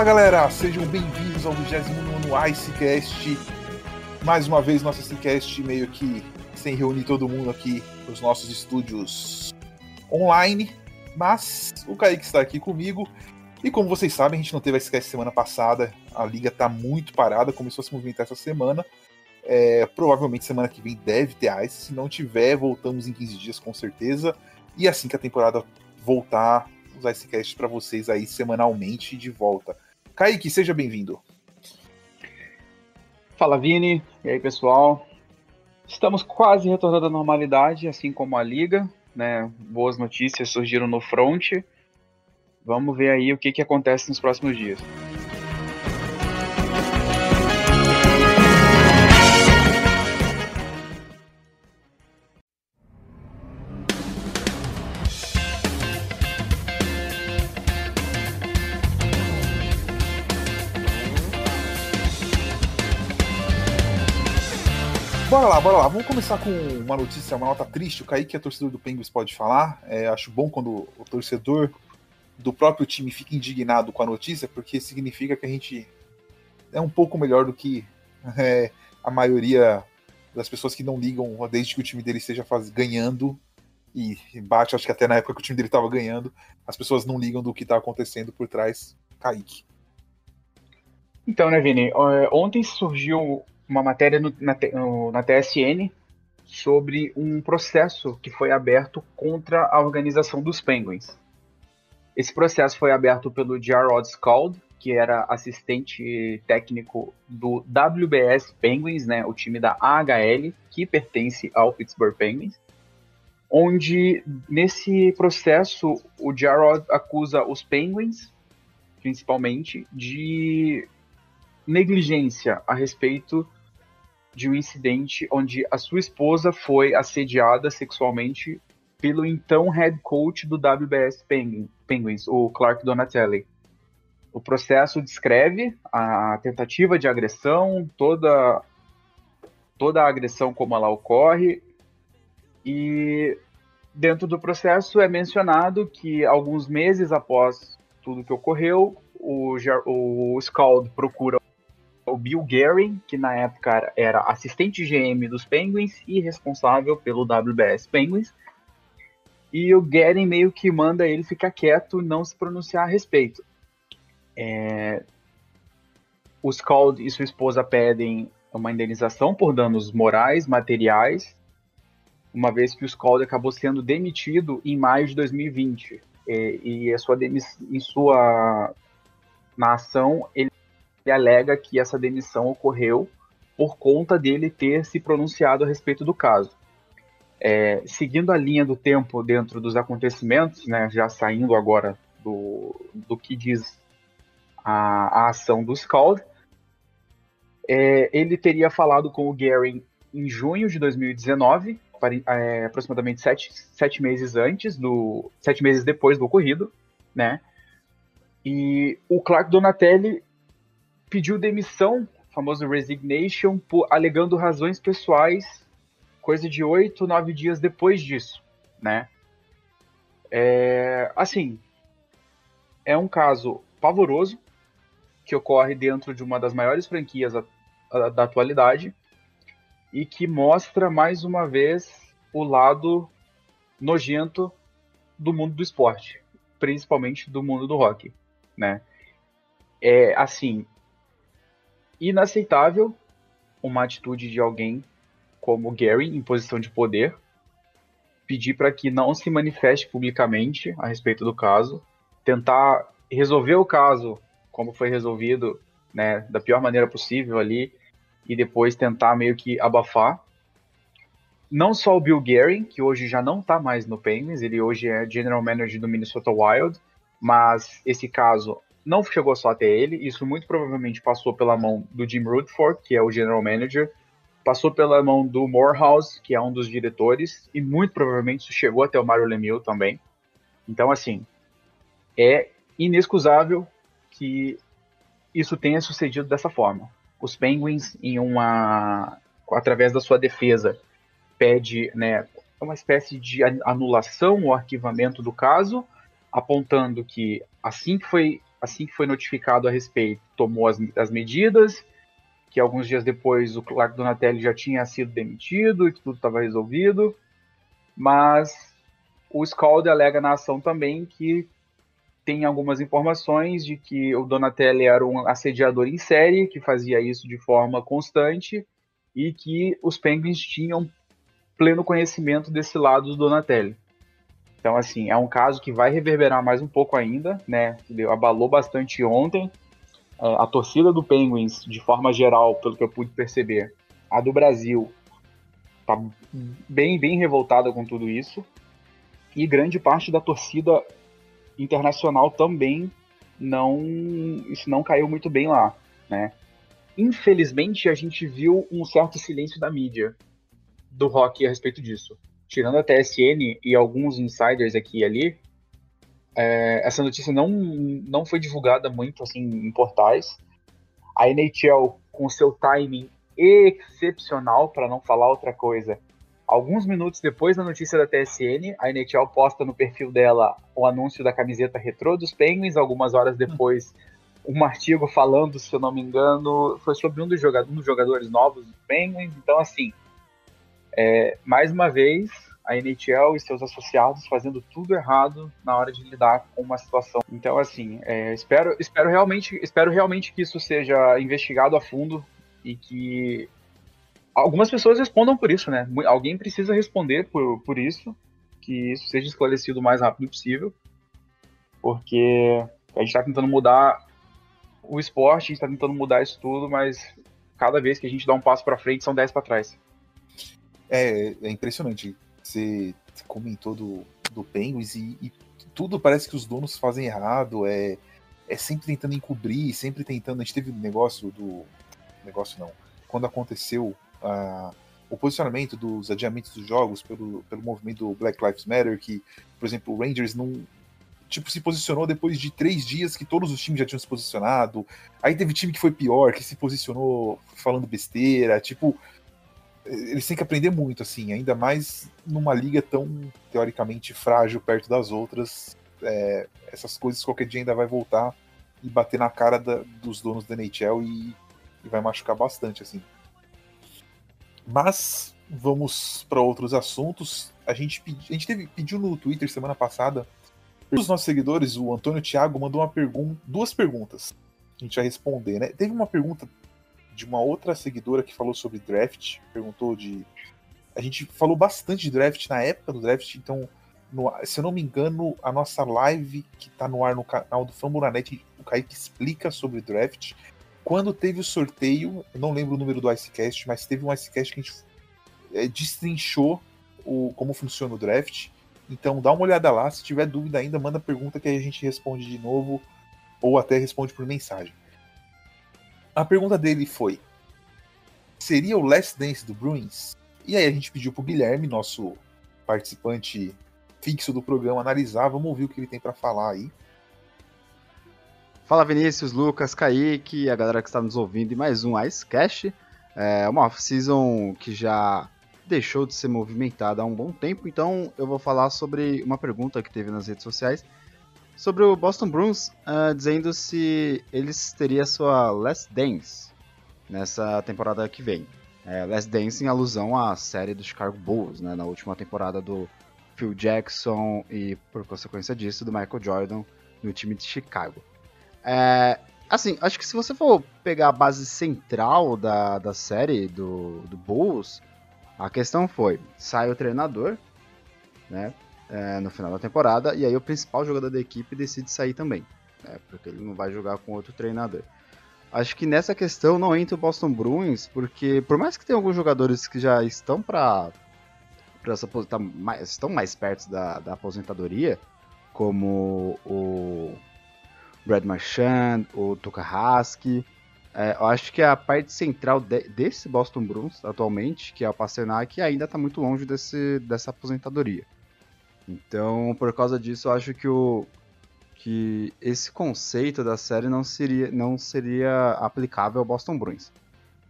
Fala galera, sejam bem-vindos ao 29 IceCast. Mais uma vez, nosso IceCast meio que sem reunir todo mundo aqui nos nossos estúdios online. Mas o Kaique está aqui comigo. E como vocês sabem, a gente não teve IceCast semana passada. A liga está muito parada, começou a se movimentar essa semana. É, provavelmente semana que vem deve ter Ice. Se não tiver, voltamos em 15 dias com certeza. E assim que a temporada voltar, os Icecasts para vocês aí semanalmente de volta. Kaique, seja bem-vindo. Fala Vini, e aí pessoal? Estamos quase retornando à normalidade, assim como a liga, né? Boas notícias surgiram no front. Vamos ver aí o que, que acontece nos próximos dias. Bora lá, bora lá. Vamos começar com uma notícia, uma nota triste. O Kaique, é torcedor do Penguins, pode falar. É, acho bom quando o torcedor do próprio time fica indignado com a notícia, porque significa que a gente é um pouco melhor do que é, a maioria das pessoas que não ligam desde que o time dele esteja faz, ganhando. E bate, acho que até na época que o time dele estava ganhando, as pessoas não ligam do que está acontecendo por trás. Kaique. Então, né, Vini? Ontem surgiu uma matéria no, na, na TSN sobre um processo que foi aberto contra a organização dos Penguins. Esse processo foi aberto pelo Jarrod Scald, que era assistente técnico do WBS Penguins, né, o time da AHL, que pertence ao Pittsburgh Penguins, onde nesse processo o Jarrod acusa os Penguins, principalmente, de negligência a respeito de um incidente onde a sua esposa foi assediada sexualmente pelo então head coach do WBS Penguins, o Clark Donatelli. O processo descreve a tentativa de agressão, toda, toda a agressão como ela ocorre, e dentro do processo é mencionado que alguns meses após tudo que ocorreu, o, o Scald procura o Bill Guerin, que na época era assistente GM dos Penguins e responsável pelo WBS Penguins. E o Guerin meio que manda ele ficar quieto, não se pronunciar a respeito. É... O Scald e sua esposa pedem uma indenização por danos morais, materiais, uma vez que o Scald acabou sendo demitido em maio de 2020. E, e a sua em sua na ação, ele ele alega que essa demissão ocorreu por conta dele ter se pronunciado a respeito do caso. É, seguindo a linha do tempo dentro dos acontecimentos, né, já saindo agora do, do que diz a, a ação do Scald, é, ele teria falado com o Gary em junho de 2019, é, aproximadamente sete, sete meses antes do sete meses depois do ocorrido, né? E o Clark Donatelli pediu demissão, famoso resignation, por, alegando razões pessoais, coisa de oito, nove dias depois disso, né? É, assim, é um caso pavoroso que ocorre dentro de uma das maiores franquias a, a, da atualidade e que mostra mais uma vez o lado nojento do mundo do esporte, principalmente do mundo do rock, né? É assim, inaceitável uma atitude de alguém como Gary, em posição de poder, pedir para que não se manifeste publicamente a respeito do caso, tentar resolver o caso como foi resolvido, né, da pior maneira possível ali, e depois tentar meio que abafar. Não só o Bill Gary, que hoje já não está mais no Penguins, ele hoje é General Manager do Minnesota Wild, mas esse caso não chegou só até ele, isso muito provavelmente passou pela mão do Jim Rutherford, que é o general manager, passou pela mão do Morehouse, que é um dos diretores, e muito provavelmente isso chegou até o Mario Lemieux também. Então, assim, é inexcusável que isso tenha sucedido dessa forma. Os Penguins, em uma, através da sua defesa, pede né, uma espécie de anulação ou arquivamento do caso, apontando que assim que foi assim que foi notificado a respeito, tomou as, as medidas, que alguns dias depois o Clark Donatelli já tinha sido demitido e que tudo estava resolvido, mas o Scald alega na ação também que tem algumas informações de que o Donatelli era um assediador em série, que fazia isso de forma constante, e que os Penguins tinham pleno conhecimento desse lado do Donatelli. Então, assim, é um caso que vai reverberar mais um pouco ainda, né? Abalou bastante ontem. É, a torcida do Penguins, de forma geral, pelo que eu pude perceber, a do Brasil, tá bem, bem revoltada com tudo isso. E grande parte da torcida internacional também não isso não caiu muito bem lá, né? Infelizmente a gente viu um certo silêncio da mídia do rock a respeito disso. Tirando a TSN e alguns insiders aqui e ali, é, essa notícia não, não foi divulgada muito assim em portais. A NHL, com seu timing excepcional, para não falar outra coisa, Alguns minutos depois da notícia da TSN, a NHL posta no perfil dela o anúncio da camiseta retrô dos Penguins. Algumas horas depois, um artigo falando, se eu não me engano, foi sobre um dos, jogadores, um dos jogadores novos dos Penguins. Então, assim, é, mais uma vez, a NHL e seus associados fazendo tudo errado na hora de lidar com uma situação. Então, assim, é, espero, espero, realmente, espero realmente que isso seja investigado a fundo e que algumas pessoas respondam por isso, né? Alguém precisa responder por, por isso, que isso seja esclarecido o mais rápido possível, porque a gente está tentando mudar o esporte, a gente está tentando mudar isso tudo, mas cada vez que a gente dá um passo para frente são 10 para trás. É, é impressionante. Você comentou do, do Penguins e, e, tudo parece que os donos fazem errado, é, é sempre tentando encobrir, sempre tentando. A gente teve um negócio do. Negócio não. Quando aconteceu a, o posicionamento dos adiamentos dos jogos pelo, pelo movimento Black Lives Matter, que, por exemplo, o Rangers não tipo, se posicionou depois de três dias que todos os times já tinham se posicionado. Aí teve time que foi pior, que se posicionou falando besteira. Tipo, eles têm que aprender muito, assim, ainda mais numa liga tão teoricamente frágil perto das outras. É, essas coisas qualquer dia ainda vai voltar e bater na cara da, dos donos da NHL e, e vai machucar bastante, assim. Mas vamos para outros assuntos. A gente, pedi, a gente teve, pediu no Twitter semana passada. Um dos nossos seguidores, o Antônio Thiago, mandou uma duas perguntas. A gente vai responder, né? Teve uma pergunta de uma outra seguidora que falou sobre draft, perguntou de. A gente falou bastante de draft na época do draft, então, no, se eu não me engano, a nossa live que está no ar no canal do Famburanete, o Kaique explica sobre draft quando teve o sorteio, não lembro o número do Icecast, mas teve um Icecast que a gente é, destrinchou o, como funciona o draft. Então dá uma olhada lá, se tiver dúvida ainda, manda pergunta que a gente responde de novo, ou até responde por mensagem. A pergunta dele foi: seria o Last Dance do Bruins? E aí a gente pediu pro Guilherme, nosso participante fixo do programa, analisar. Vamos ouvir o que ele tem para falar aí. Fala Vinícius, Lucas, Kaique, a galera que está nos ouvindo em mais um Icecast. É uma off-season que já deixou de ser movimentada há um bom tempo, então eu vou falar sobre uma pergunta que teve nas redes sociais sobre o Boston Bruins, uh, dizendo se eles teriam sua Last Dance nessa temporada que vem. É, Last Dance em alusão à série do Chicago Bulls, né, na última temporada do Phil Jackson e, por consequência disso, do Michael Jordan no time de Chicago. É, assim, acho que se você for pegar a base central da, da série do, do Bulls, a questão foi: sai o treinador, né? É, no final da temporada, e aí o principal jogador da equipe decide sair também, né, porque ele não vai jogar com outro treinador. Acho que nessa questão não entra o Boston Bruins, porque por mais que tenha alguns jogadores que já estão para estão mais perto da, da aposentadoria, como o Brad Marchand, o Tukahaski. É, eu acho que a parte central de, desse Boston Bruins atualmente, que é o Pasternak, ainda está muito longe desse, dessa aposentadoria. Então, por causa disso, eu acho que, o, que esse conceito da série não seria, não seria aplicável ao Boston Bruins.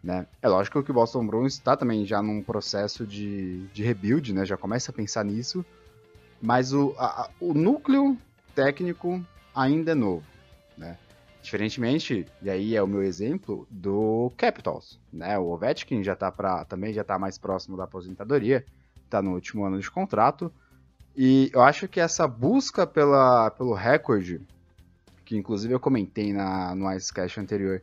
Né? É lógico que o Boston Bruins está também já num processo de, de rebuild, né? já começa a pensar nisso, mas o, a, o núcleo técnico ainda é novo. Né? Diferentemente, e aí é o meu exemplo, do Capitals. Né? O Ovechkin já tá pra, também já está mais próximo da aposentadoria, está no último ano de contrato. E eu acho que essa busca pela, pelo recorde, que inclusive eu comentei na, no Icecast anterior,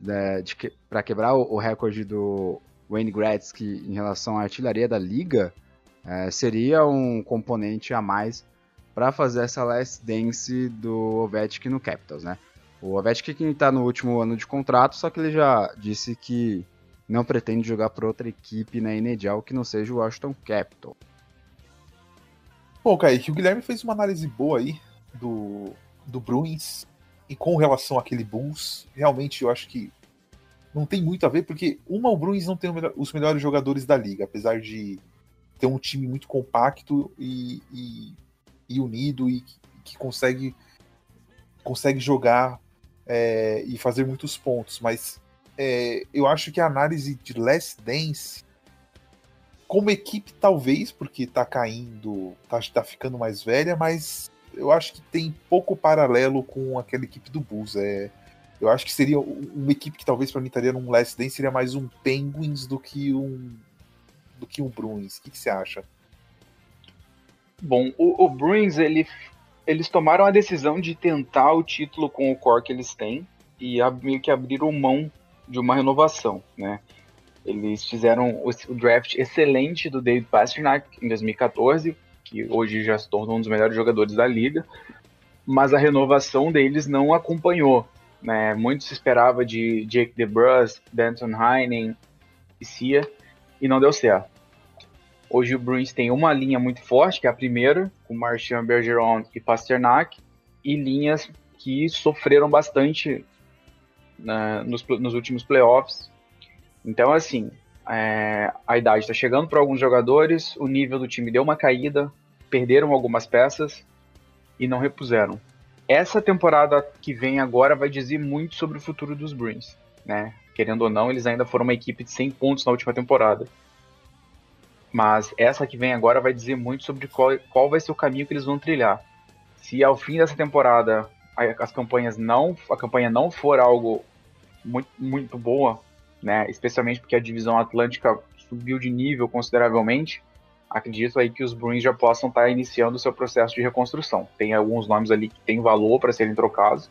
né, que, para quebrar o, o, recorde do Wayne Gretzky em relação à artilharia da liga, é, seria um componente a mais para fazer essa last dance do Ovechkin no Capitals, né? O Ovechkin está no último ano de contrato, só que ele já disse que não pretende jogar por outra equipe na NHL que não seja o Washington Capitol. Bom, Kaique, o Guilherme fez uma análise boa aí do, do Bruins e com relação àquele Bulls, realmente eu acho que não tem muito a ver, porque uma, o Bruins não tem os melhores jogadores da liga, apesar de ter um time muito compacto e, e, e unido e que consegue, consegue jogar é, e fazer muitos pontos, mas é, eu acho que a análise de Last Dance, como equipe, talvez, porque tá caindo, tá, tá ficando mais velha, mas eu acho que tem pouco paralelo com aquela equipe do Bulls. É, eu acho que seria uma equipe que talvez para mim estaria num Last Dance seria mais um Penguins do que um do que um Bruins. O que, que você acha? Bom, o, o Bruins ele eles tomaram a decisão de tentar o título com o core que eles têm e meio que abriram mão de uma renovação, né? Eles fizeram o, draft excelente do David Pasternak em 2014, que hoje já se tornou um dos melhores jogadores da liga, mas a renovação deles não acompanhou. Né? Muito se esperava de Jake DeBrus, Denton Heinen e Cia, e não deu certo. Hoje o Bruins tem uma linha muito forte, que é a primeira, com Marchand, Bergeron e Pasternak, e linhas que sofreram bastante né, nos, nos, últimos playoffs. Então, assim, é, a idade está chegando para alguns jogadores, o nível do time deu uma caída, perderam algumas peças e não repuseram. Essa temporada que vem agora vai dizer muito sobre o futuro dos Bruins, né? Querendo ou não, eles ainda foram uma equipe de 100 pontos na última temporada. Mas essa que vem agora vai dizer muito sobre qual, qual vai ser o caminho que eles vão trilhar. Se ao fim dessa temporada as campanhas não, a campanha não for algo muito, muito boa, né, especialmente porque a divisão atlântica subiu de nível consideravelmente, acredito aí que os Bruins já possam estar iniciando o seu processo de reconstrução. Tem alguns nomes ali que têm valor para serem trocados,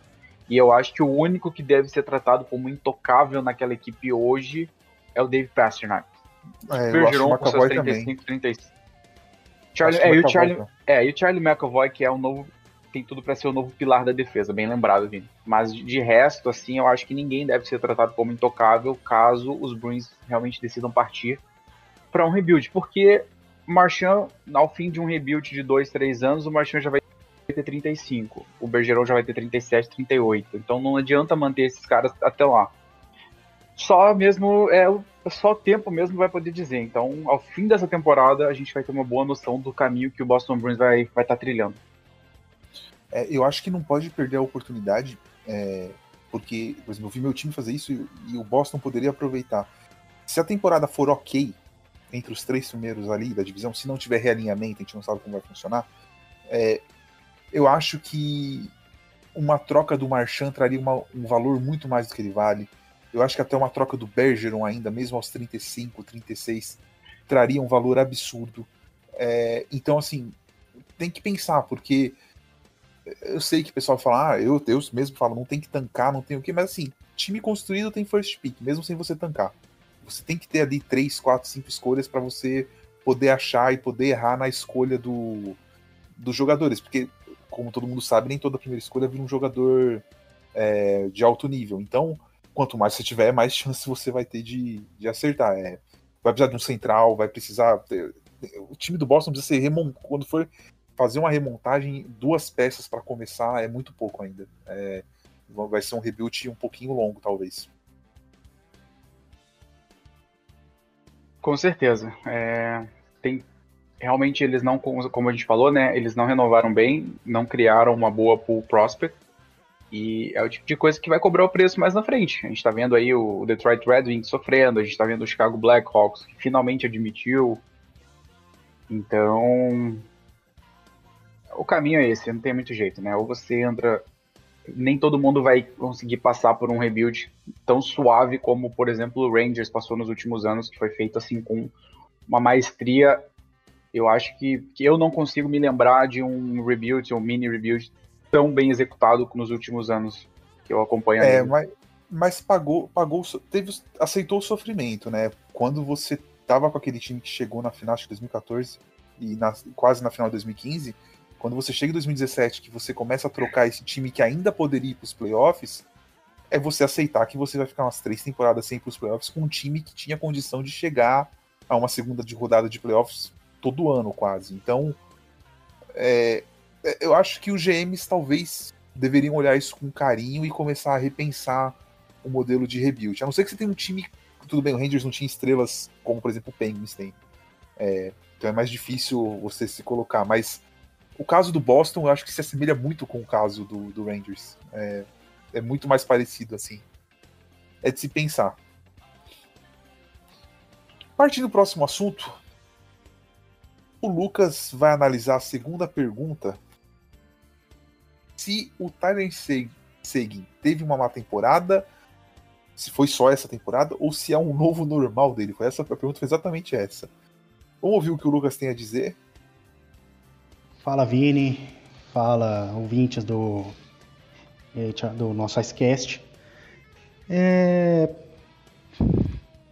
e eu acho que o único que deve ser tratado como intocável naquela equipe hoje é o Dave Pasternak. É, Bergeron com seus 35, 36. Charlie, é, e o Charlie, é, e o Charlie McAvoy, que é o novo. Tem tudo para ser o novo pilar da defesa, bem lembrado, Vini. Mas de resto, assim, eu acho que ninguém deve ser tratado como intocável caso os Bruins realmente decidam partir para um rebuild. Porque Marchand, ao fim de um rebuild de 2, 3 anos, o Marchand já vai ter 35. O Bergeron já vai ter 37, 38. Então não adianta manter esses caras até lá. Só mesmo é só o tempo mesmo vai poder dizer. Então, ao fim dessa temporada, a gente vai ter uma boa noção do caminho que o Boston Bruins vai estar vai tá trilhando. É, eu acho que não pode perder a oportunidade, é, porque, por exemplo, eu vi meu time fazer isso e, e, o Boston poderia aproveitar. Se a temporada for ok entre os três primeiros ali da divisão, se não tiver realinhamento, a gente não sabe como vai funcionar, é, eu acho que uma troca do Marchand traria uma, um valor muito mais do que ele vale. Eu acho que até uma troca do Bergeron ainda, mesmo aos 35, 36, traria um valor absurdo. É, então, assim, tem que pensar, porque eu sei que o pessoal fala, ah, eu, eu mesmo falo, não tem que tancar, não tem o quê, mas assim, time construído tem first pick, mesmo sem você tancar. Você tem que ter ali 3, 4, 5 escolhas para você poder achar e poder errar na escolha do, dos jogadores, porque, como todo mundo sabe, nem toda primeira escolha vira um jogador é, de alto nível. Então, quanto mais você tiver, mais chance você vai ter de, de acertar. É, vai precisar de um central, vai precisar. Ter, o time do Boston precisa ser remontado. Quando for fazer uma remontagem, duas peças para começar é muito pouco ainda. É, vai ser um rebuild um pouquinho longo, talvez. Com certeza. É, tem, realmente eles não, como a gente falou, né? Eles não renovaram bem, não criaram uma boa pool prospect e é o tipo de coisa que vai cobrar o preço mais na frente. A gente está vendo aí o Detroit Red Wings sofrendo, a gente está vendo o Chicago Blackhawks que finalmente admitiu. Então, o caminho é esse, não tem muito jeito, né? Ou você entra nem todo mundo vai conseguir passar por um rebuild tão suave como, por exemplo, o Rangers passou nos últimos anos, que foi feito assim com uma maestria. Eu acho que, que eu não consigo me lembrar de um rebuild, um mini rebuild tão bem executado nos últimos anos que eu acompanho. É, mas, mas pagou, pagou, teve, aceitou o sofrimento, né? Quando você tava com aquele time que chegou na final de 2014 e na, quase na final de 2015, quando você chega em 2017 que você começa a trocar esse time que ainda poderia ir para os playoffs, é você aceitar que você vai ficar umas três temporadas sem para os playoffs com um time que tinha condição de chegar a uma segunda de rodada de playoffs todo ano quase. Então, é, é eu acho que os GMs talvez deveriam olhar isso com carinho e começar a repensar o modelo de rebuild. A não ser que você tenha um time. Tudo bem, o Rangers não tinha estrelas como, por exemplo, o Penguins tem. É, então é mais difícil você se colocar. Mas o caso do Boston eu acho que se assemelha muito com o caso do, do Rangers. É, é muito mais parecido, assim. É de se pensar. Partindo do próximo assunto, o Lucas vai analisar a segunda pergunta. Se o Tyler Seguin teve uma má temporada se foi só essa temporada ou se é um novo normal dele. Essa a pergunta foi exatamente essa. Vamos ouvir o que o Lucas tem a dizer? Fala Vini, fala ouvintes do eh, do nosso Icecast. É...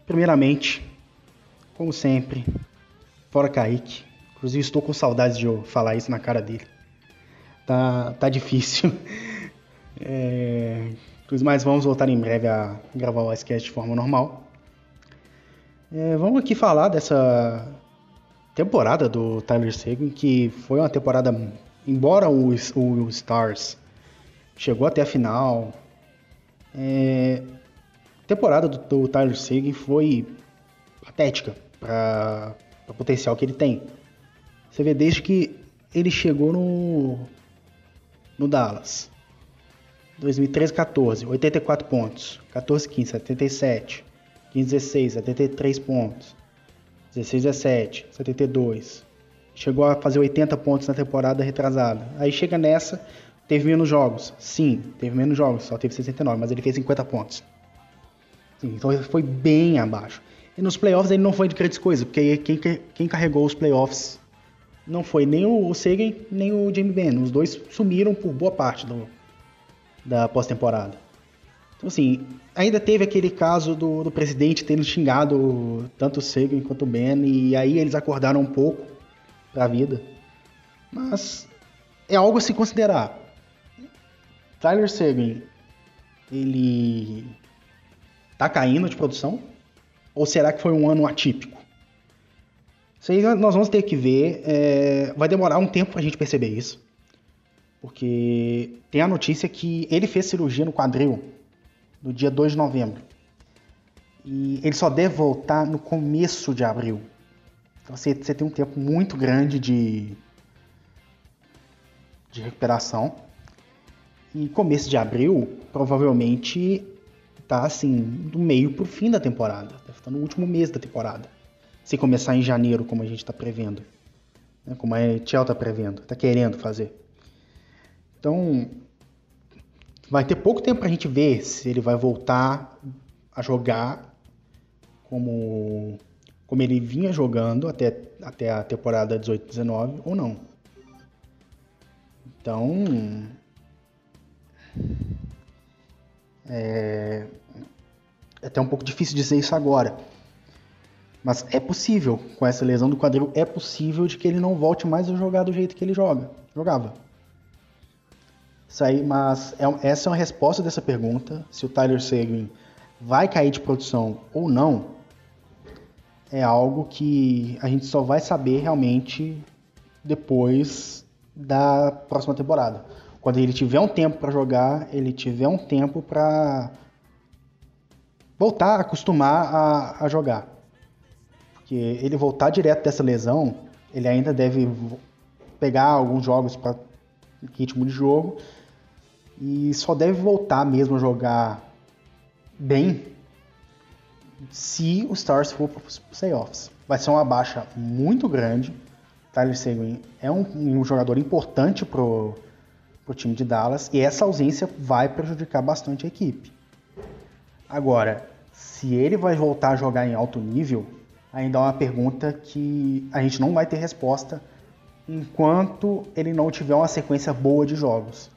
Primeiramente, como sempre, fora Kaique. Inclusive estou com saudades de eu falar isso na cara dele. Tá, tá difícil. É... Mas vamos voltar em breve a gravar o Icecast de forma normal. É, vamos aqui falar dessa temporada do Tyler Seguin, que foi uma temporada, embora o, o Stars chegou até a final, é, temporada do, do Tyler Seguin foi patética para o potencial que ele tem. Você vê desde que ele chegou no, no Dallas. 2013, 14, 84 pontos. 14, 15, 77. 15, 16, 73 pontos. 16, 17, 72. Chegou a fazer 80 pontos na temporada retrasada. Aí chega nessa, teve menos jogos. Sim, teve menos jogos, só teve 69, mas ele fez 50 pontos. Sim, então ele foi bem abaixo. E nos playoffs ele não foi de grandes coisas, porque quem, quem carregou os playoffs não foi nem o Sagan, nem o Jamie Benn. Os dois sumiram por boa parte do, da pós-temporada. Então, assim, ainda teve aquele caso do, do presidente tendo xingado tanto o Sagan quanto o Ben, e aí eles acordaram um pouco para a vida. Mas é algo a se considerar. Tyler Sagan, ele tá caindo de produção? Ou será que foi um ano atípico? Isso aí nós vamos ter que ver. É... vai demorar um tempo para a gente perceber isso. Porque tem a notícia que ele fez cirurgia no quadril no dia 2 de novembro. E ele só deve voltar no começo de abril. Então você, você tem um tempo muito grande de, de recuperação. E começo de abril, provavelmente tá assim, do meio pro fim da temporada. Deve estar no último mês da temporada. Se começar em janeiro, como a gente está prevendo. Né? Como a NHL está prevendo, está querendo fazer. Então, vai ter pouco tempo para a gente ver se ele vai voltar a jogar como, como ele vinha jogando até, até a temporada 18-19 ou não. Então, é, é até um pouco difícil dizer isso agora. Mas é possível, com essa lesão do quadril, é possível de que ele não volte mais a jogar do jeito que ele joga, jogava. Aí, mas é, essa é uma resposta dessa pergunta, se o Tyler Seguin vai cair de produção ou não, é algo que a gente só vai saber realmente depois da próxima temporada. Quando ele tiver um tempo para jogar, ele tiver um tempo para voltar a acostumar a, a jogar. Porque ele voltar direto dessa lesão, ele ainda deve pegar alguns jogos para ritmo de jogo e só deve voltar mesmo a jogar bem se o Stars for para os playoffs. Vai ser uma baixa muito grande. Tyler Seguin é um, um jogador importante para o time de Dallas e essa ausência vai prejudicar bastante a equipe. Agora, se ele vai voltar a jogar em alto nível, ainda é uma pergunta que a gente não vai ter resposta enquanto ele não tiver uma sequência boa de jogos.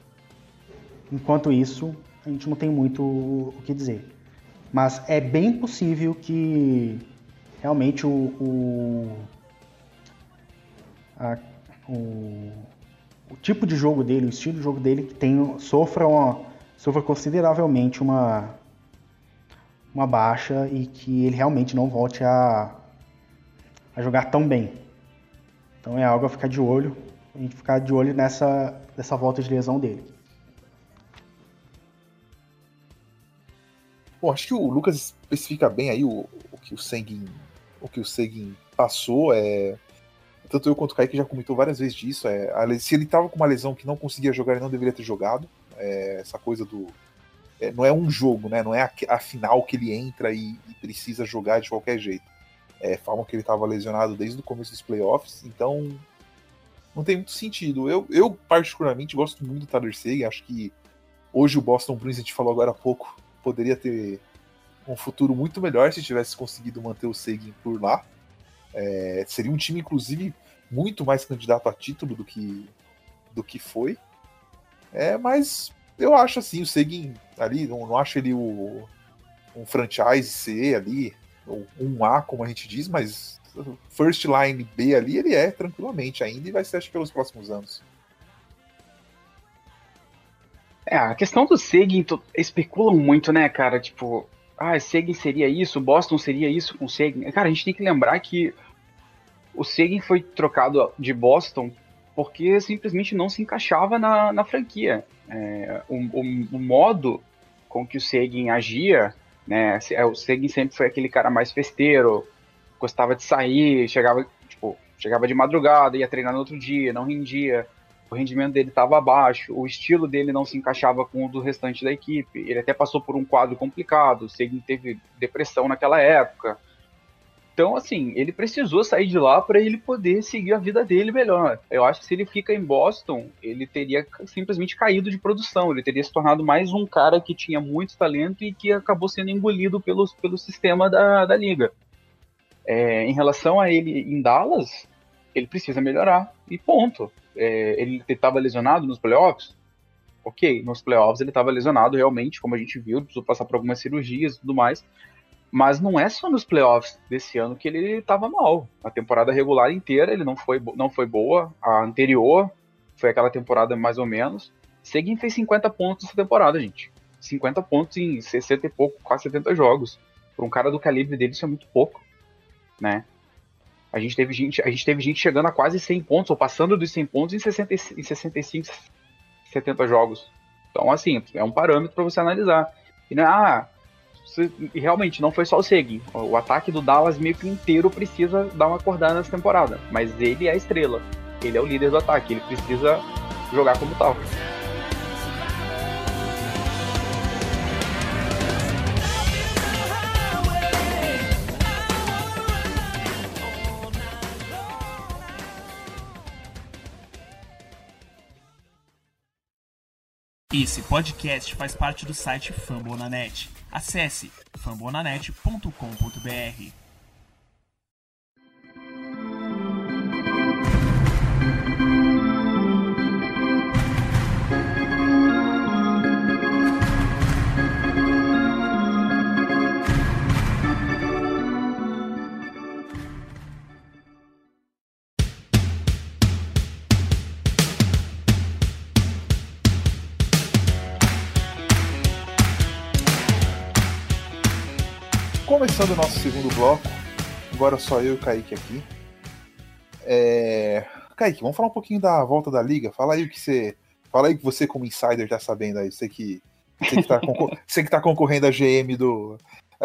Enquanto isso, a gente não tem muito o que dizer. Mas é bem possível que realmente o, o, a, o, o, tipo de jogo dele, o estilo de jogo dele tem, sofra, uma, sofra consideravelmente uma, uma baixa e que ele realmente não volte a, a jogar tão bem. Então é algo a ficar de olho, a gente ficar de olho nessa, nessa volta de lesão dele. Bom, acho que o Lucas especifica bem aí o, o que o Seguin o que o Seguin passou. É... Tanto eu quanto o Kaique já comentou várias vezes disso. É... Se ele tava com uma lesão que não conseguia jogar, ele não deveria ter jogado. É... Essa coisa do. É, não é um jogo, né? Não é a, a final que ele entra e, e, precisa jogar de qualquer jeito. É, falam que ele estava lesionado desde o começo dos playoffs, então não tem muito sentido. Eu, eu particularmente, gosto muito do Tyler Seguin. Acho que hoje o Boston Bruins, a gente falou agora há pouco, poderia ter um futuro muito melhor se tivesse conseguido manter o Seguin por lá. É, seria um time, inclusive, muito mais candidato a título do que, do que foi. É, mas eu acho assim, o Seguin ali, não, não acho ele o, um franchise C ali, um A, como a gente diz, mas first line B ali ele é tranquilamente ainda e vai ser acho pelos próximos anos. É, a questão do Seguin especulam muito, né, cara? Tipo, ah, Seguin seria isso, Boston seria isso com Seguin. Cara, a gente tem que lembrar que o Seguin foi trocado de Boston porque simplesmente não se encaixava na, na franquia. É, o, o, o, modo com que o Seguin agia, né? É, o Seguin sempre foi aquele cara mais festeiro, gostava de sair, chegava, tipo, chegava de madrugada, ia treinar no outro dia, não rendia o rendimento dele estava abaixo, o estilo dele não se encaixava com o do restante da equipe. Ele até passou por um quadro complicado, o Seguin teve depressão naquela época. Então, assim, ele precisou sair de lá para ele poder seguir a vida dele melhor. Eu acho que se ele fica em Boston, ele teria simplesmente caído de produção. Ele teria se tornado mais um cara que tinha muito talento e que acabou sendo engolido pelo, pelo sistema da, da liga. É, em relação a ele em Dallas, ele precisa melhorar. E ponto é, ele estava lesionado nos playoffs? Ok, nos playoffs ele estava lesionado realmente, como a gente viu, precisou passar por algumas cirurgias e tudo mais. Mas não é só nos playoffs desse ano que ele estava mal. A temporada regular inteira ele não foi, não foi boa. A anterior foi aquela temporada mais ou menos. Seguin fez 50 pontos essa temporada, gente. 50 pontos em 60 e pouco, quase 70 jogos. Para um cara do calibre dele, isso é muito pouco, né? A gente teve gente, a gente teve gente chegando a quase 100 pontos, ou passando dos 100 pontos em, 60, em 65, 70 jogos. Então, assim, é um parâmetro para você analisar. E não é, ah, realmente não foi só o Seguin. O ataque do Dallas meio que inteiro precisa dar uma acordada nessa temporada. Mas ele é a estrela. Ele é o líder do ataque. Ele precisa jogar como tal. Esse podcast faz parte do site Fambonanet. Acesse fambonanet.com.br. começando o nosso segundo bloco, agora só eu e o Kaique aqui. É... Kaique, vamos falar um pouquinho da volta da liga. Fala aí o que você. Fala aí que você, como insider, tá sabendo aí. Você que, você que, tá, concor... você que tá concorrendo a GM do.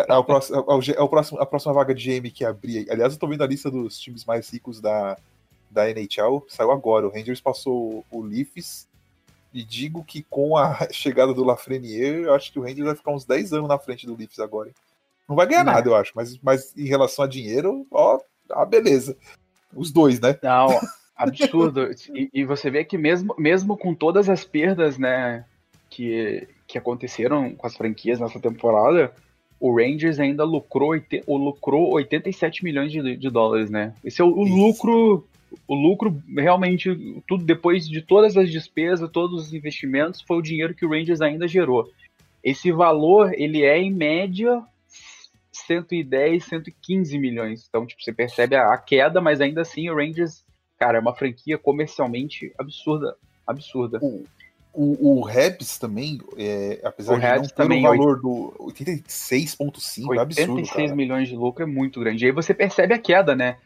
Ao próximo, ao, ao próximo, a próxima vaga de GM que abrir. Aliás, eu tô vendo a lista dos times mais ricos da, da NHL. Saiu agora. O Rangers passou o Leafs. E digo que com a chegada do Lafreniere, eu acho que o Rangers vai ficar uns 10 anos na frente do Leafs agora. Hein? Não vai ganhar não. nada, eu acho. Mas, mas em relação a dinheiro, ó, ah, beleza. Os dois, né? Não, Absurdo. e, e, você vê que mesmo, mesmo com todas as perdas, né, que, que aconteceram com as franquias nessa temporada, o Rangers ainda lucrou, lucrou 87 milhões de, de dólares, né? Esse é o, o lucro, o lucro realmente, tudo depois de todas as despesas, todos os investimentos, foi o dinheiro que o Rangers ainda gerou. Esse valor, ele é em média 110, 115 milhões. Então, tipo, você percebe a, a queda, mas ainda assim o Rangers, cara, é uma franquia comercialmente absurda, absurda. O, o, o Rebs também, é, apesar o de não ter o valor do 86,5, é absurdo. 86 cara. milhões de lucro é muito grande. E aí você percebe a queda, né?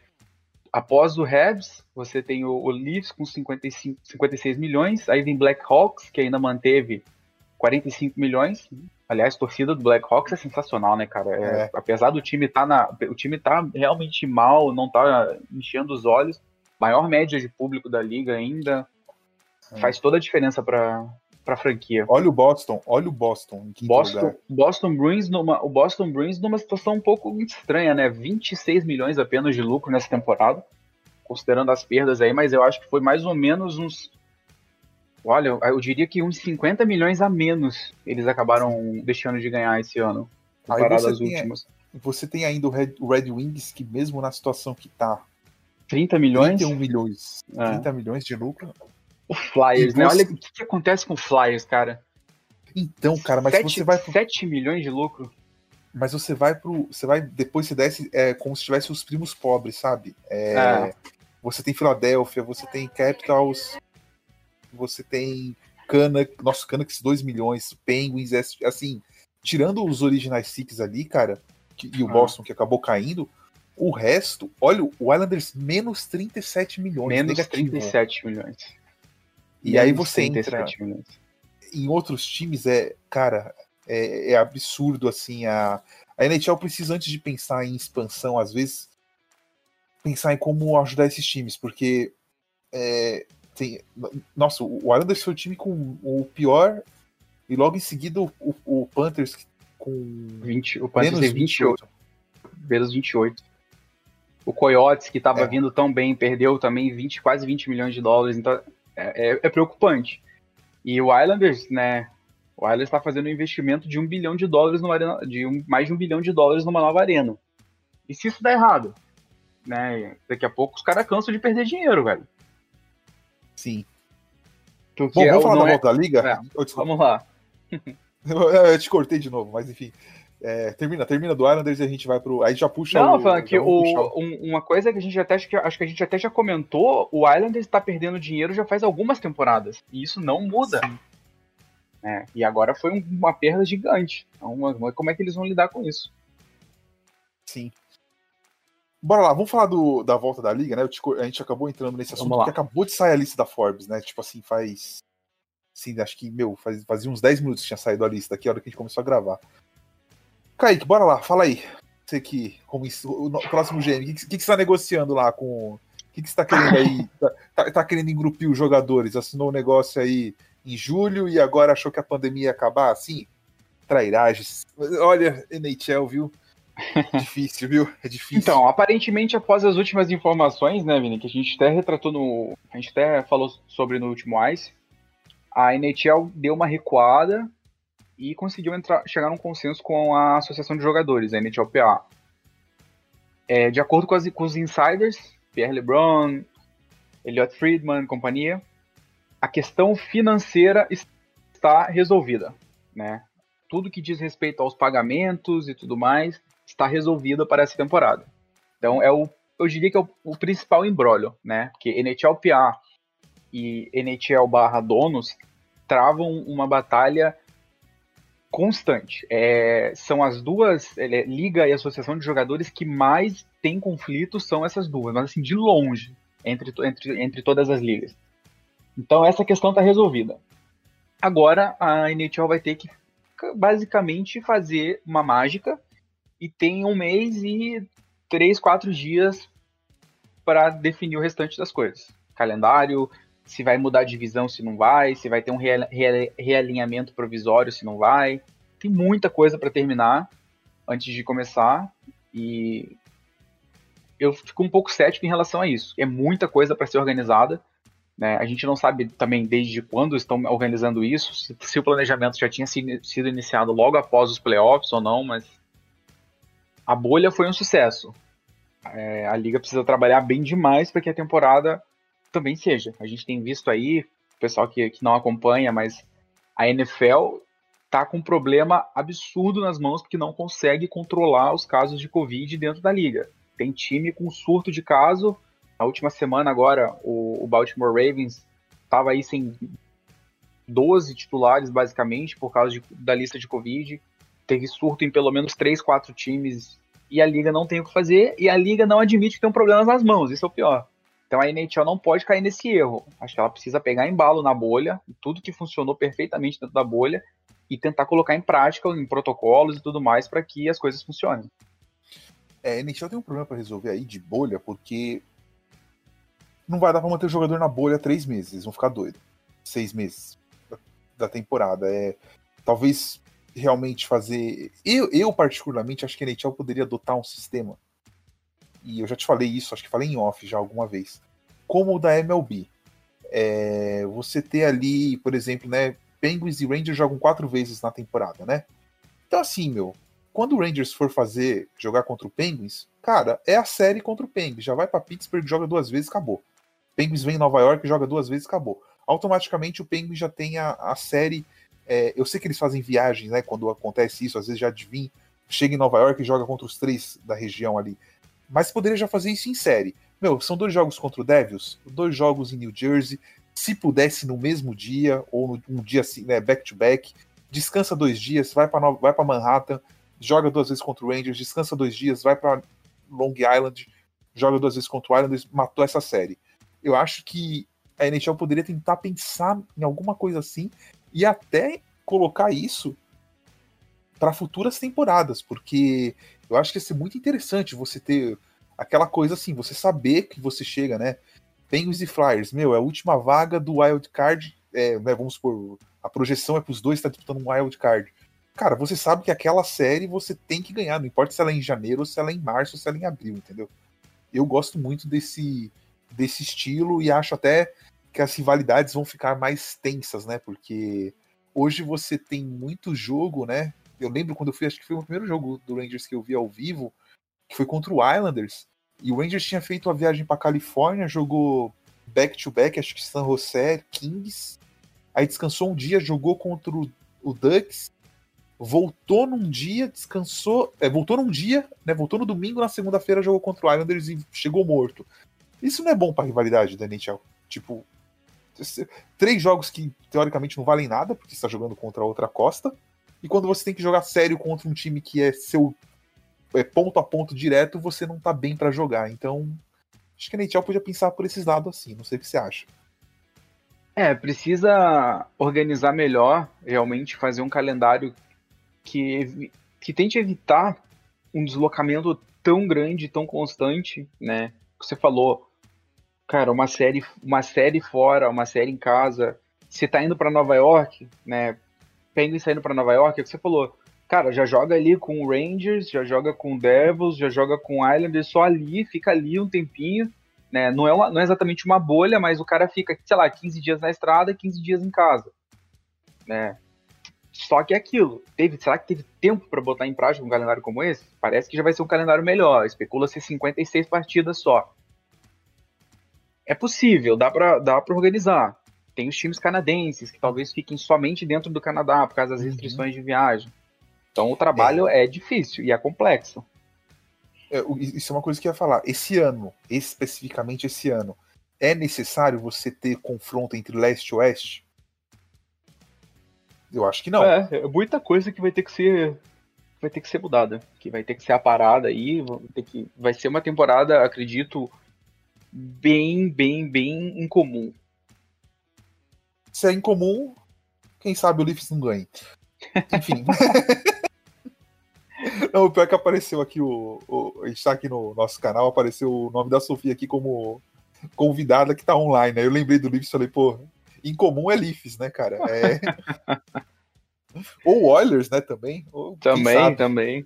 Após o Rebs, você tem o, o Leafs com 55, 56 milhões, aí vem Black Hawks, que ainda manteve 45 milhões. Aliás, torcida do Black Hawks é sensacional, né, cara? É, é. Apesar do time tá na, o time tá realmente mal, não tá enchendo os olhos, maior média de público da liga ainda, é. Faz toda a diferença para para franquia. Olha o Boston, olha o Boston. Boston, Boston Bruins numa, o Boston Bruins numa situação um pouco estranha, né? 26 milhões apenas de lucro nessa temporada, considerando as perdas aí, mas eu acho que foi mais ou menos uns Olha, eu diria que uns 50 milhões a menos eles acabaram deixando de ganhar esse ano, comparado às últimas. Você tem ainda o Red, o Red Wings, que mesmo na situação que tá 30 milhões? 31 milhões. É. 30 milhões de lucro. O Flyers, né? Olha o que, que, acontece com o Flyers, cara. Então, cara, mas 7, você vai. Pro... 7 milhões de lucro. Mas você vai pro. Você vai. Depois você desce é, como se tivesse os primos pobres, sabe? É, é. Você tem Filadélfia, você tem Capitals, você tem Cana, nosso Canucks 2 milhões, Penguins, é, assim, tirando os originais Six ali, cara, que, e o ah. Boston que acabou caindo, o resto, olha, o Islanders menos 37 milhões. Menos negativo. 37 milhões. E aí você entra em outros times, é, cara, é, é, absurdo assim. A, a NHL precisa, antes de pensar em expansão, às vezes, pensar em como ajudar esses times, porque é, tem, nossa, o Islanders foi o time com o pior, e logo em seguida o, o, Panthers com 20, o Panthers menos 28. 28. Menos 28. O Coyotes, que estava é. vindo tão bem, perdeu também 20, quase 20 milhões de dólares. Então, é, é, é preocupante. E o Islanders, né? O Islanders está fazendo um investimento de um bilhão de dólares numa arena, de um, mais de um bilhão de dólares numa nova arena. E se isso der errado, né? Daqui a pouco os caras cansam de perder dinheiro, velho. Sim. Porque Bom, vamos é, falar da volta da liga? É, vamos lá. eu te cortei de novo, mas enfim. É, termina, termina do Islanders e a gente vai pro. Aí já puxa Não, o. Falando que o, um, uma coisa que a gente até acho que, acho que a gente até já comentou, o Islanders está perdendo dinheiro já faz algumas temporadas. E isso não muda. É, e agora foi uma perda gigante. Então, como é que eles vão lidar com isso? Sim. Bora lá, vamos falar do, da volta da liga, né? A gente acabou entrando nesse assunto porque acabou de sair a lista da Forbes, né? Tipo assim, faz. Sim, acho que, meu, faz, fazia uns 10 minutos que tinha saído a lista aqui, a hora que a gente começou a gravar. Kaique, bora lá, fala aí. Você que, como o próximo GM, o que, que, que você está negociando lá com. O que, que você está querendo aí? Tá, tá, tá, querendo engrupir os jogadores? Assinou um negócio aí em julho e agora achou que a pandemia ia acabar? Assim, trairagens. Olha, NHL, viu? difícil, viu? É difícil. Então, aparentemente, após as últimas informações, né, Vini, que a gente até retratou no. A gente até falou sobre no último Ice, a NHL deu uma recuada e conseguiu entrar, chegar num consenso com a Associação de Jogadores, a NHLPA. É, de acordo com, as, com os insiders, Pierre LeBron, Elliot Friedman companhia, a questão financeira está resolvida, né? Tudo que diz respeito aos pagamentos e tudo mais está resolvido para essa temporada. Então é o, eu diria que é o, o principal embrólio, né? Porque NHLPA e NHL barra donos travam uma batalha constante. É, são as duas, é, Liga e Associação de Jogadores, que mais tem conflitos são essas duas, mas assim, de longe, entre, entre, entre todas as ligas. Então essa questão está resolvida. Agora a NHL vai ter que basicamente fazer uma mágica e tem um mês e três, quatro dias para definir o restante das coisas. Calendário, se vai mudar de divisão, se não vai, se vai ter um realinhamento provisório, se não vai. Tem muita coisa para terminar antes de começar e eu fico um pouco cético em relação a isso. É muita coisa para ser organizada. Né? A gente não sabe também desde quando estão organizando isso, se, se o planejamento já tinha sido iniciado logo após os playoffs ou não, mas a bolha foi um sucesso. É, a liga precisa trabalhar bem demais para que a temporada também seja. A gente tem visto aí, pessoal que, que não acompanha, mas a NFL tá com um problema absurdo nas mãos porque não consegue controlar os casos de Covid dentro da liga. Tem time com surto de caso. Na última semana agora, o, o Baltimore Ravens estava aí sem 12 titulares, basicamente, por causa de, da lista de Covid. Teve surto em pelo menos 3, 4 times e a liga não tem o que fazer e a liga não admite que tem um problema nas mãos. Isso é o pior. Então a NHL não pode cair nesse erro. Acho que ela precisa pegar embalo na bolha, tudo que funcionou perfeitamente dentro da bolha, e tentar colocar em prática, em protocolos e tudo mais, para que as coisas funcionem. É, a NHL tem um problema para resolver aí de bolha, porque não vai dar para manter o jogador na bolha três meses, vão ficar doidos. Seis meses da temporada. É, talvez realmente fazer. Eu, eu, particularmente, acho que a NHL poderia adotar um sistema e eu já te falei isso, acho que falei em off já alguma vez, como o da MLB. É, você ter ali, por exemplo, né, Penguins e Rangers jogam quatro vezes na temporada, né? Então assim, meu, quando o Rangers for fazer jogar contra o Penguins, cara, é a série contra o Penguins, já vai para Pittsburgh, joga duas vezes, acabou. Penguins vem em Nova York, joga duas vezes, acabou. Automaticamente o Penguins já tem a, a série. É, eu sei que eles fazem viagens, né? Quando acontece isso, às vezes já adivinha, chega em Nova York e joga contra os três da região ali. Mas poderia já fazer isso em série. Meu, são dois jogos contra o Devils, dois jogos em New Jersey. Se pudesse no mesmo dia, ou no, um dia assim, né, back to back, descansa dois dias, vai para vai Manhattan, joga duas vezes contra o Rangers, descansa dois dias, vai para Long Island, joga duas vezes contra o Islanders, matou essa série. Eu acho que a NHL poderia tentar pensar em alguma coisa assim e até colocar isso para futuras temporadas, porque eu acho que ia ser muito interessante você ter aquela coisa assim, você saber que você chega, né? Penguins e Flyers, meu, é a última vaga do Wild Card, é, né, vamos supor, a projeção é para os dois estar tá disputando um Wild Card. Cara, você sabe que aquela série você tem que ganhar, não importa se ela é em janeiro, se ela é em março, se ela é em abril, entendeu? Eu gosto muito desse, desse estilo e acho até que as rivalidades vão ficar mais tensas, né? Porque hoje você tem muito jogo, né? Eu lembro quando eu fui, acho que foi o primeiro jogo do Rangers que eu vi ao vivo, que foi contra o Islanders. E o Rangers tinha feito a viagem para Califórnia, jogou back-to-back, acho que San José, Kings. Aí descansou um dia, jogou contra o, o Ducks. Voltou num dia, descansou. É, voltou num dia, né? Voltou no domingo, na segunda-feira jogou contra o Islanders e chegou morto. Isso não é bom pra rivalidade da NHL. Tipo, três jogos que teoricamente não valem nada, porque está jogando contra outra costa. E quando você tem que jogar sério contra um time que é seu é, ponto a ponto direto, você não tá bem para jogar. Então, acho que a NHL podia pensar por esses lados assim. Não sei o que você acha. É, precisa organizar melhor, realmente fazer um calendário que, que tente evitar um deslocamento tão grande, tão constante, né? Você falou, cara, uma série, uma série fora, uma série em casa. Você tá indo para Nova York, né? Penguins saindo para Nova York, é o que você falou. Cara, já joga ali com o Rangers, já joga com o Devils, já joga com o Islanders, só ali, fica ali um tempinho, né? Não é, uma, não é exatamente uma bolha, mas o cara fica, sei lá, 15 dias na estrada, 15 dias em casa, né? Só que é aquilo. Teve, será que teve tempo para botar em prática um calendário como esse? Parece que já vai ser um calendário melhor. Especula-se 56 partidas só. É possível, dá para dá pra organizar tem os times canadenses, que talvez fiquem somente dentro do Canadá por causa das uhum. restrições de viagem. Então o trabalho é, é difícil e é complexo. É, isso é uma coisa que eu ia falar. Esse ano, especificamente esse ano, é necessário você ter confronto entre leste e oeste? Eu acho que não. É, é muita coisa que vai ter que ser vai ter que ser mudada, que vai ter que ser aparada aí, vai, ter que, vai ser uma temporada, acredito, bem, bem, bem incomum se é incomum, quem sabe o Leafs não ganhe. Enfim. não, o pior é que apareceu aqui o, o. A gente tá aqui no nosso canal, apareceu o nome da Sofia aqui como convidada que tá online. Aí eu lembrei do Leafs e falei, pô, incomum é Leafs, né, cara? É... Ou Oilers, né, também. Ou, também, também.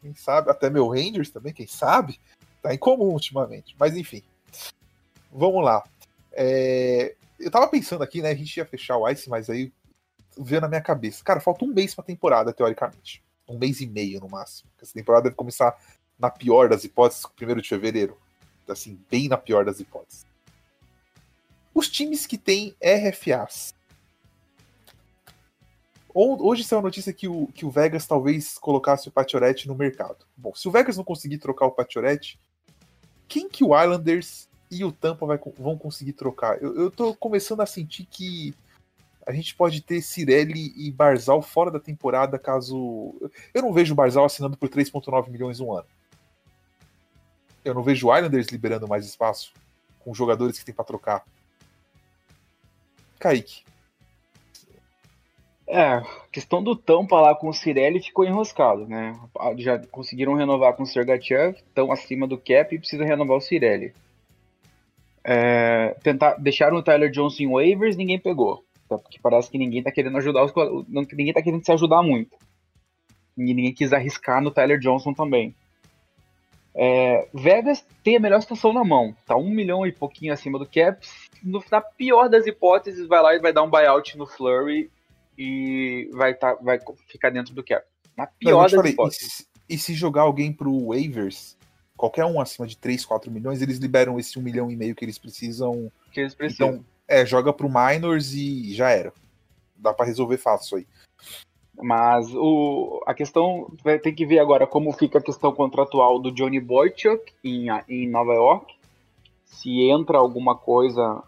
Quem sabe, até meu Rangers também, quem sabe. Tá incomum ultimamente. Mas enfim. Vamos lá. É, eu tava pensando aqui, né? A gente ia fechar o Ice, mas aí veio na minha cabeça. Cara, falta um mês pra temporada, teoricamente. Um mês e meio no máximo. Essa temporada deve começar na pior das hipóteses, primeiro de fevereiro. Assim, bem na pior das hipóteses. Os times que têm RFAs. Hoje saiu a notícia que o, que o Vegas talvez colocasse o Pachorette no mercado. Bom, se o Vegas não conseguir trocar o Pachorette, quem que o Islanders e o Tampa vai, vão conseguir trocar? Eu, eu tô começando a sentir que a gente pode ter Cirelli e Barzal fora da temporada caso. Eu não vejo o Barzal assinando por 3,9 milhões um ano. Eu não vejo o Islanders liberando mais espaço com jogadores que tem para trocar. Kaique. É, a questão do Tampa lá com o Cirelli ficou enroscado, né? Já conseguiram renovar com o Sergachev, estão acima do cap e precisam renovar o Cirelli. É, tentar, deixaram o Tyler Johnson em waivers, ninguém pegou. Tá? Porque parece que ninguém tá querendo ajudar os. Ninguém tá querendo se ajudar muito. Ninguém quis arriscar no Tyler Johnson também. É, Vegas tem a melhor situação na mão. Tá um milhão e pouquinho acima do cap. No, na pior das hipóteses, vai lá e vai dar um buyout no Flurry e vai, tá, vai ficar dentro do cap. Na pior das falei, hipóteses. E, e, se jogar alguém pro waivers, qualquer um acima de 3, 4 milhões, eles liberam esse um milhão e meio que eles precisam. Que eles precisam. Então, é, joga pro Minors e já era. Dá para resolver fácil isso aí. Mas o, a questão ter que ver agora como fica a questão contratual do Johnny Boychuk em, em Nova York. Se entra alguma coisa,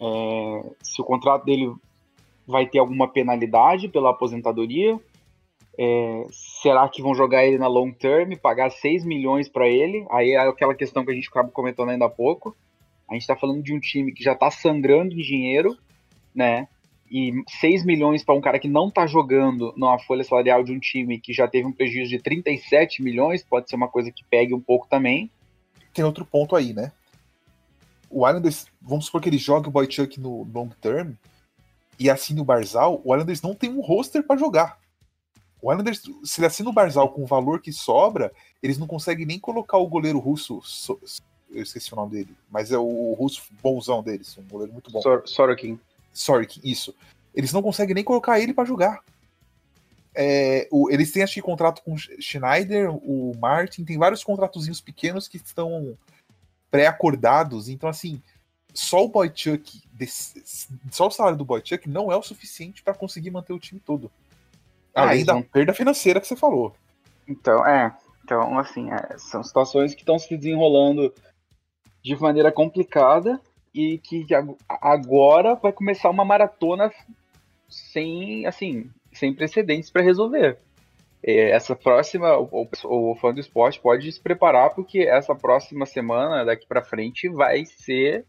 é, se o contrato dele vai ter alguma penalidade pela aposentadoria. É, será que vão jogar ele na long term, pagar 6 milhões para ele? Aí é aquela questão que a gente acaba comentando ainda há pouco. A gente está falando de um time que já está sangrando em dinheiro, né? E 6 milhões para um cara que não está jogando numa folha salarial de um time que já teve um prejuízo de 37 milhões, pode ser uma coisa que pegue um pouco também. Tem outro ponto aí, né? O Islanders, vamos supor que ele jogue o Boychuk no long term e assine o Barzal, o Islanders não tem um roster para jogar. O Islanders, se ele assina o Barzal com o valor que sobra, eles não conseguem nem colocar o goleiro russo eu esqueci o nome dele, mas é o russo bonzão deles, um goleiro muito bom. Sor Sorokin. Sorokin, isso. Eles não conseguem nem colocar ele para jogar. É, o, eles têm, acho que, contrato com o Schneider, o Martin, tem vários contratozinhos pequenos que estão pré-acordados. Então, assim, só o Boychuk, só o salário do Boychuk não é o suficiente para conseguir manter o time todo. Ah, Além da perda financeira que você falou. Então, é. Então, assim, é, são situações que estão se desenrolando de maneira complicada e que agora vai começar uma maratona sem, assim, sem precedentes para resolver. É, essa próxima, o, o, fã do esporte pode se preparar porque essa próxima semana, daqui para frente, vai ser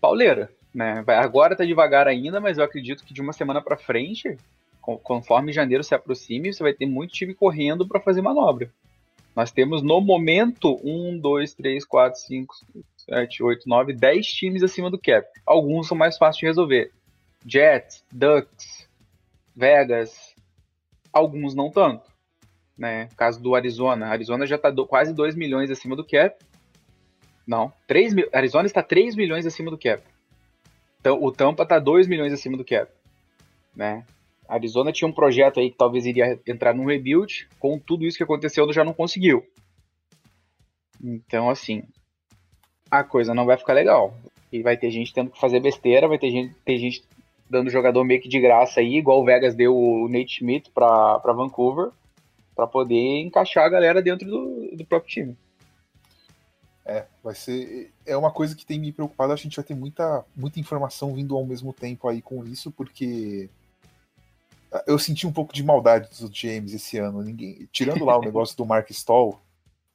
pauleira, né? Vai, agora tá devagar ainda, mas eu acredito que de uma semana para frente, conforme janeiro se aproxime, você vai ter muito time correndo para fazer manobra. Nós temos no momento 1, 2, 3, 4, 5, 7, 8, 9, 10 times acima do cap. Alguns são mais fáceis de resolver. Jets, Ducks, Vegas, alguns não tanto. Né? Caso do Arizona. Arizona já está quase 2 milhões acima do cap. Não, 3 mil, Arizona está 3 milhões acima do cap. Então, o Tampa está 2 milhões acima do cap. Né? Arizona tinha um projeto aí que talvez iria entrar num rebuild, com tudo isso que aconteceu, já não conseguiu. Então, assim, a coisa não vai ficar legal. E vai ter gente tendo que fazer besteira, vai ter gente, ter gente dando jogador meio que de graça aí, igual o Vegas deu o Nate Schmidt para Vancouver, para poder encaixar a galera dentro do, do próprio time. É, vai ser. É uma coisa que tem me preocupado. A gente vai ter muita, muita informação vindo ao mesmo tempo aí com isso, porque eu senti um pouco de maldade dos James esse ano. Ninguém, tirando lá o negócio do Mark Stoll,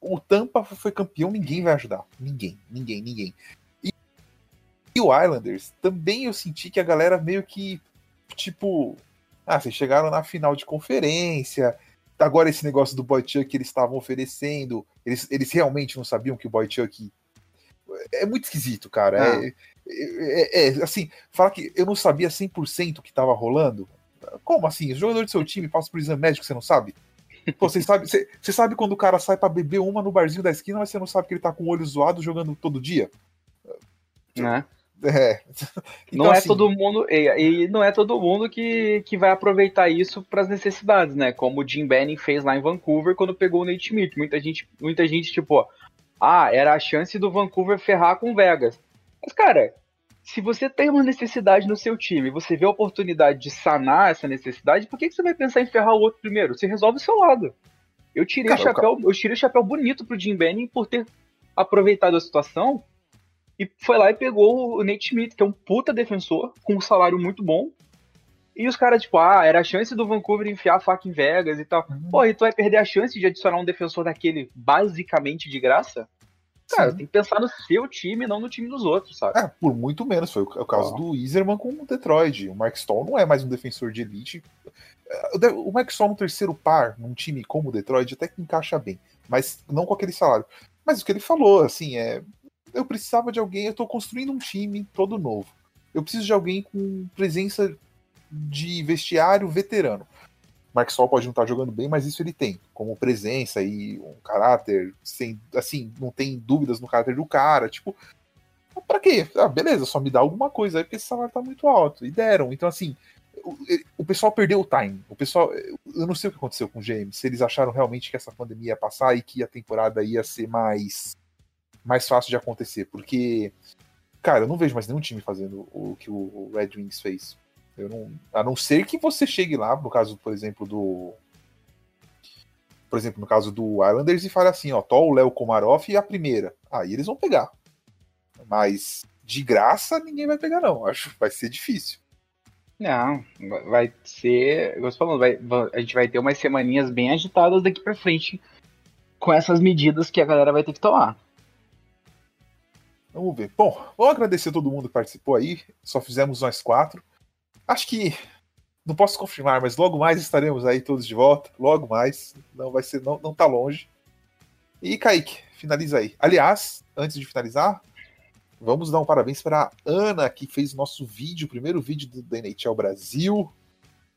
o Tampa foi campeão, ninguém vai ajudar. Ninguém, ninguém, ninguém. E, e o Islanders, também eu senti que a galera meio que, tipo, ah, vocês chegaram na final de conferência. Agora esse negócio do Boy Chuck que eles estavam oferecendo, eles, eles realmente não sabiam que o Boy Chuck é muito esquisito, cara. Ah. É, é, é, assim, fala que eu não sabia 100% o que estava rolando. Como assim? O jogador do seu time passa por exame médico, você não sabe? Pô, você sabe, você, você sabe quando o cara sai pra beber uma no barzinho da esquina, mas você não sabe que ele tá com o olho zoado jogando todo dia? Né? É. não Então, é assim, todo mundo e, e não é todo mundo que, que vai aproveitar isso para as necessidades, né? Como o Jim Benning fez lá em Vancouver quando pegou o Nate Schmidt. Muita gente, muita gente tipo, ah, era a chance do Vancouver ferrar com o Vegas. Mas cara, se você tem uma necessidade no seu time, você vê a oportunidade de sanar essa necessidade, por que, que você vai pensar em ferrar o outro primeiro? Você resolve o seu lado. Eu tirei Cara, o chapéu, eu tirei o chapéu bonito pro Jim Benning por ter aproveitado a situação e foi lá e pegou o Nate Schmidt, que é um puta defensor, com um salário muito bom. E os caras, tipo, ah, era a chance do Vancouver enfiar a faca em Vegas e tal. Uhum. Pô, e tu vai perder a chance de adicionar um defensor daquele basicamente de graça? Cara, Sim. tem que pensar no seu time, não no time dos outros, sabe? É, por muito menos. Foi o, é caso Ó. do Iserman com o Detroit. O Mark Stoll não é mais um defensor de elite. É, o Mark Stoll no terceiro par, num time como o Detroit, até que encaixa bem. Mas não com aquele salário. Mas o que ele falou, assim, é. Eu precisava de alguém, eu tô construindo um time todo novo. Eu preciso de alguém com presença de vestiário veterano. Mark Stoll pode não estar jogando bem, mas isso ele tem, como presença e um caráter, sem, assim, não tem dúvidas no caráter do cara, tipo, Pra quê? Ah, beleza, só me dá alguma coisa aí, porque esse salário tá muito alto. E deram. Então, assim, o, o pessoal perdeu o time. O pessoal. Eu não sei o que aconteceu com o James. Se eles acharam realmente que essa pandemia ia passar e que a temporada ia ser mais, mais fácil de acontecer. Porque, cara, eu não vejo mais nenhum time fazendo o que o Red Wings fez. Eu não, a não ser que você chegue lá, no caso, por exemplo, do. Por exemplo, no caso do Islanders, e fale assim, ó, Tol, Léo Komarov e a primeira. Aí eles vão pegar. Mas de graça ninguém vai pegar, não. Acho que vai ser difícil. Não, vai ser. Eu tô falando, vai, va- a gente vai ter umas semaninhas bem agitadas daqui pra frente com essas medidas que a galera vai ter que tomar. Vamos ver. Bom, vamos agradecer a todo mundo que participou aí. Só fizemos nós quatro. Acho que não posso confirmar, mas logo mais estaremos aí todos de volta. Logo mais. Não vai ser, não, não tá longe. E Kaique, finaliza aí. Aliás, antes de finalizar, vamos dar um parabéns para Ana, que fez nosso vídeo, o primeiro vídeo do NHL Brasil.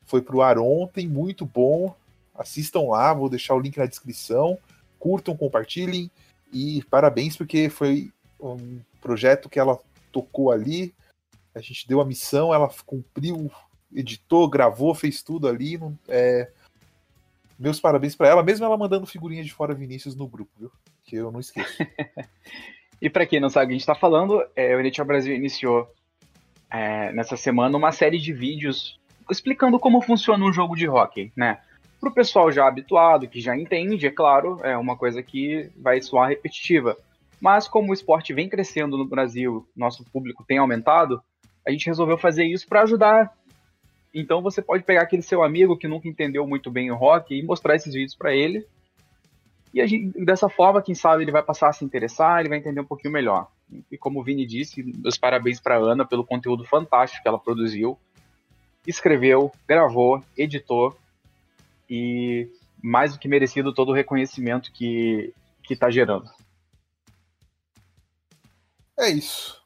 Foi pro ar ontem, muito bom. Assistam lá, vou deixar o link na descrição. Curtam, compartilhem. E parabéns, porque foi um projeto que ela tocou ali. A gente deu a missão, ela cumpriu, editou, gravou, fez tudo ali. não- é, Meus parabéns para ela, mesmo ela mandando figurinha de fora Vinícius no grupo, viu? Que eu não esqueço. E pra quem não sabe o a gente tá falando, é, o NHL Brasil iniciou é, nessa semana uma série de vídeos explicando como funciona um jogo de hockey, né? Pro pessoal já habituado, que já entende, é claro, é uma coisa que vai soar repetitiva. Mas como o esporte vem crescendo no Brasil, nosso público tem aumentado, a gente resolveu fazer isso para ajudar. Então você pode pegar aquele seu amigo que nunca entendeu muito bem o hockey e mostrar esses vídeos para ele. E gente, dessa forma, quem sabe ele vai passar a se interessar, ele vai entender um pouquinho melhor. E como o Vini disse, meus parabéns para Ana pelo conteúdo fantástico que ela produziu. Escreveu, gravou, editou e mais do que merecido todo o reconhecimento que que está gerando. É isso.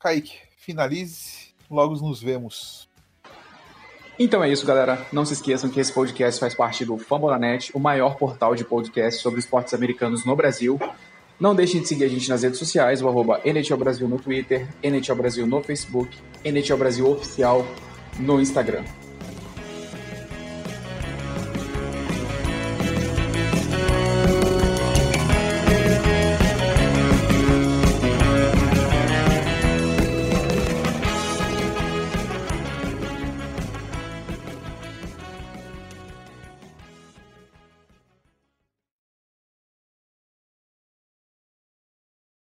Kaique, finalize. Logo nos vemos. Então é isso, galera. Não se esqueçam que esse podcast faz parte do Fambonanet, o maior portal de podcast sobre esportes americanos no Brasil. Não deixem de seguir a gente nas redes sociais, o arroba NHL Brasil no Twitter, NHL Brasil no Facebook, NHL Brasil Oficial no Instagram.